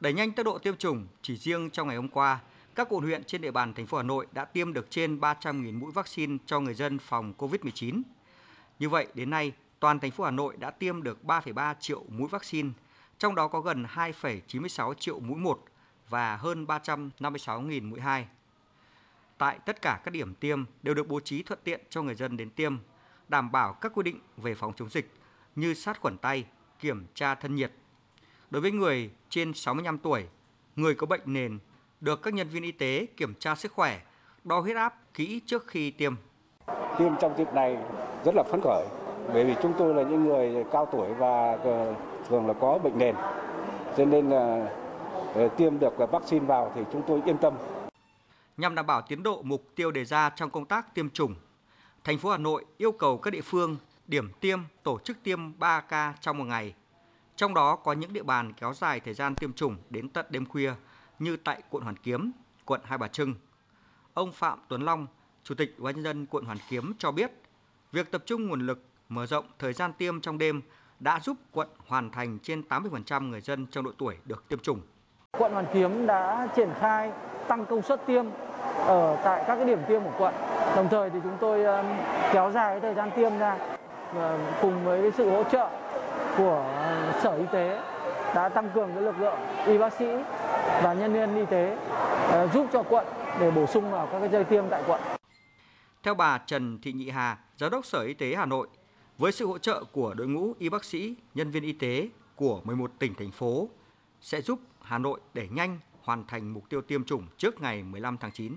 Đẩy nhanh tốc độ tiêm chủng, chỉ riêng trong ngày hôm qua, các quận huyện trên địa bàn thành phố Hà Nội đã tiêm được trên 300.000 mũi vaccine cho người dân phòng COVID-19. Như vậy, đến nay, toàn thành phố Hà Nội đã tiêm được 3,3 triệu mũi vaccine, trong đó có gần 2,96 triệu mũi 1 và hơn 356.000 mũi 2. Tại tất cả các điểm tiêm đều được bố trí thuận tiện cho người dân đến tiêm, đảm bảo các quy định về phòng chống dịch như sát khuẩn tay, kiểm tra thân nhiệt. Đối với người trên 65 tuổi, người có bệnh nền được các nhân viên y tế kiểm tra sức khỏe, đo huyết áp kỹ trước khi tiêm. Tiêm trong dịp này rất là phấn khởi bởi vì chúng tôi là những người cao tuổi và thường là có bệnh nền. Cho nên là ờ, tiêm được vaccine vào thì chúng tôi yên tâm. Nhằm đảm bảo tiến độ mục tiêu đề ra trong công tác tiêm chủng, thành phố Hà Nội yêu cầu các địa phương điểm tiêm tổ chức tiêm 3 ca trong một ngày. Trong đó có những địa bàn kéo dài thời gian tiêm chủng đến tận đêm khuya như tại quận Hoàn Kiếm, quận Hai Bà Trưng. Ông Phạm Tuấn Long, Chủ tịch Ủy ban nhân dân quận Hoàn Kiếm cho biết, việc tập trung nguồn lực mở rộng thời gian tiêm trong đêm đã giúp quận hoàn thành trên 80% người dân trong độ tuổi được tiêm chủng. Quận Hoàn Kiếm đã triển khai tăng công suất tiêm ở tại các cái điểm tiêm của quận. Đồng thời thì chúng tôi um, kéo dài cái thời gian tiêm ra cùng với cái sự hỗ trợ của Sở Y tế đã tăng cường cái lực lượng y bác sĩ và nhân viên y tế uh, giúp cho quận để bổ sung vào các cái dây tiêm tại quận. Theo bà Trần Thị Nhị Hà, Giám đốc Sở Y tế Hà Nội, với sự hỗ trợ của đội ngũ y bác sĩ, nhân viên y tế của 11 tỉnh thành phố sẽ giúp Hà Nội đẩy nhanh hoàn thành mục tiêu tiêm chủng trước ngày 15 tháng 9.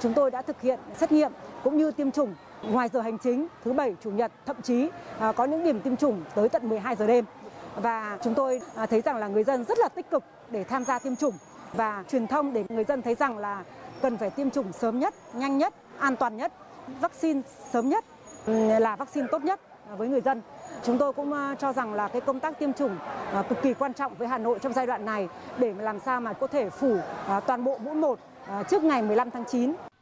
Chúng tôi đã thực hiện xét nghiệm cũng như tiêm chủng ngoài giờ hành chính thứ bảy chủ nhật thậm chí à, có những điểm tiêm chủng tới tận 12 giờ đêm và chúng tôi à, thấy rằng là người dân rất là tích cực để tham gia tiêm chủng và truyền thông để người dân thấy rằng là cần phải tiêm chủng sớm nhất, nhanh nhất, an toàn nhất, vaccine sớm nhất là vaccine tốt nhất à, với người dân. Chúng tôi cũng cho rằng là cái công tác tiêm chủng cực kỳ quan trọng với Hà Nội trong giai đoạn này để làm sao mà có thể phủ toàn bộ mũi một trước ngày 15 tháng 9.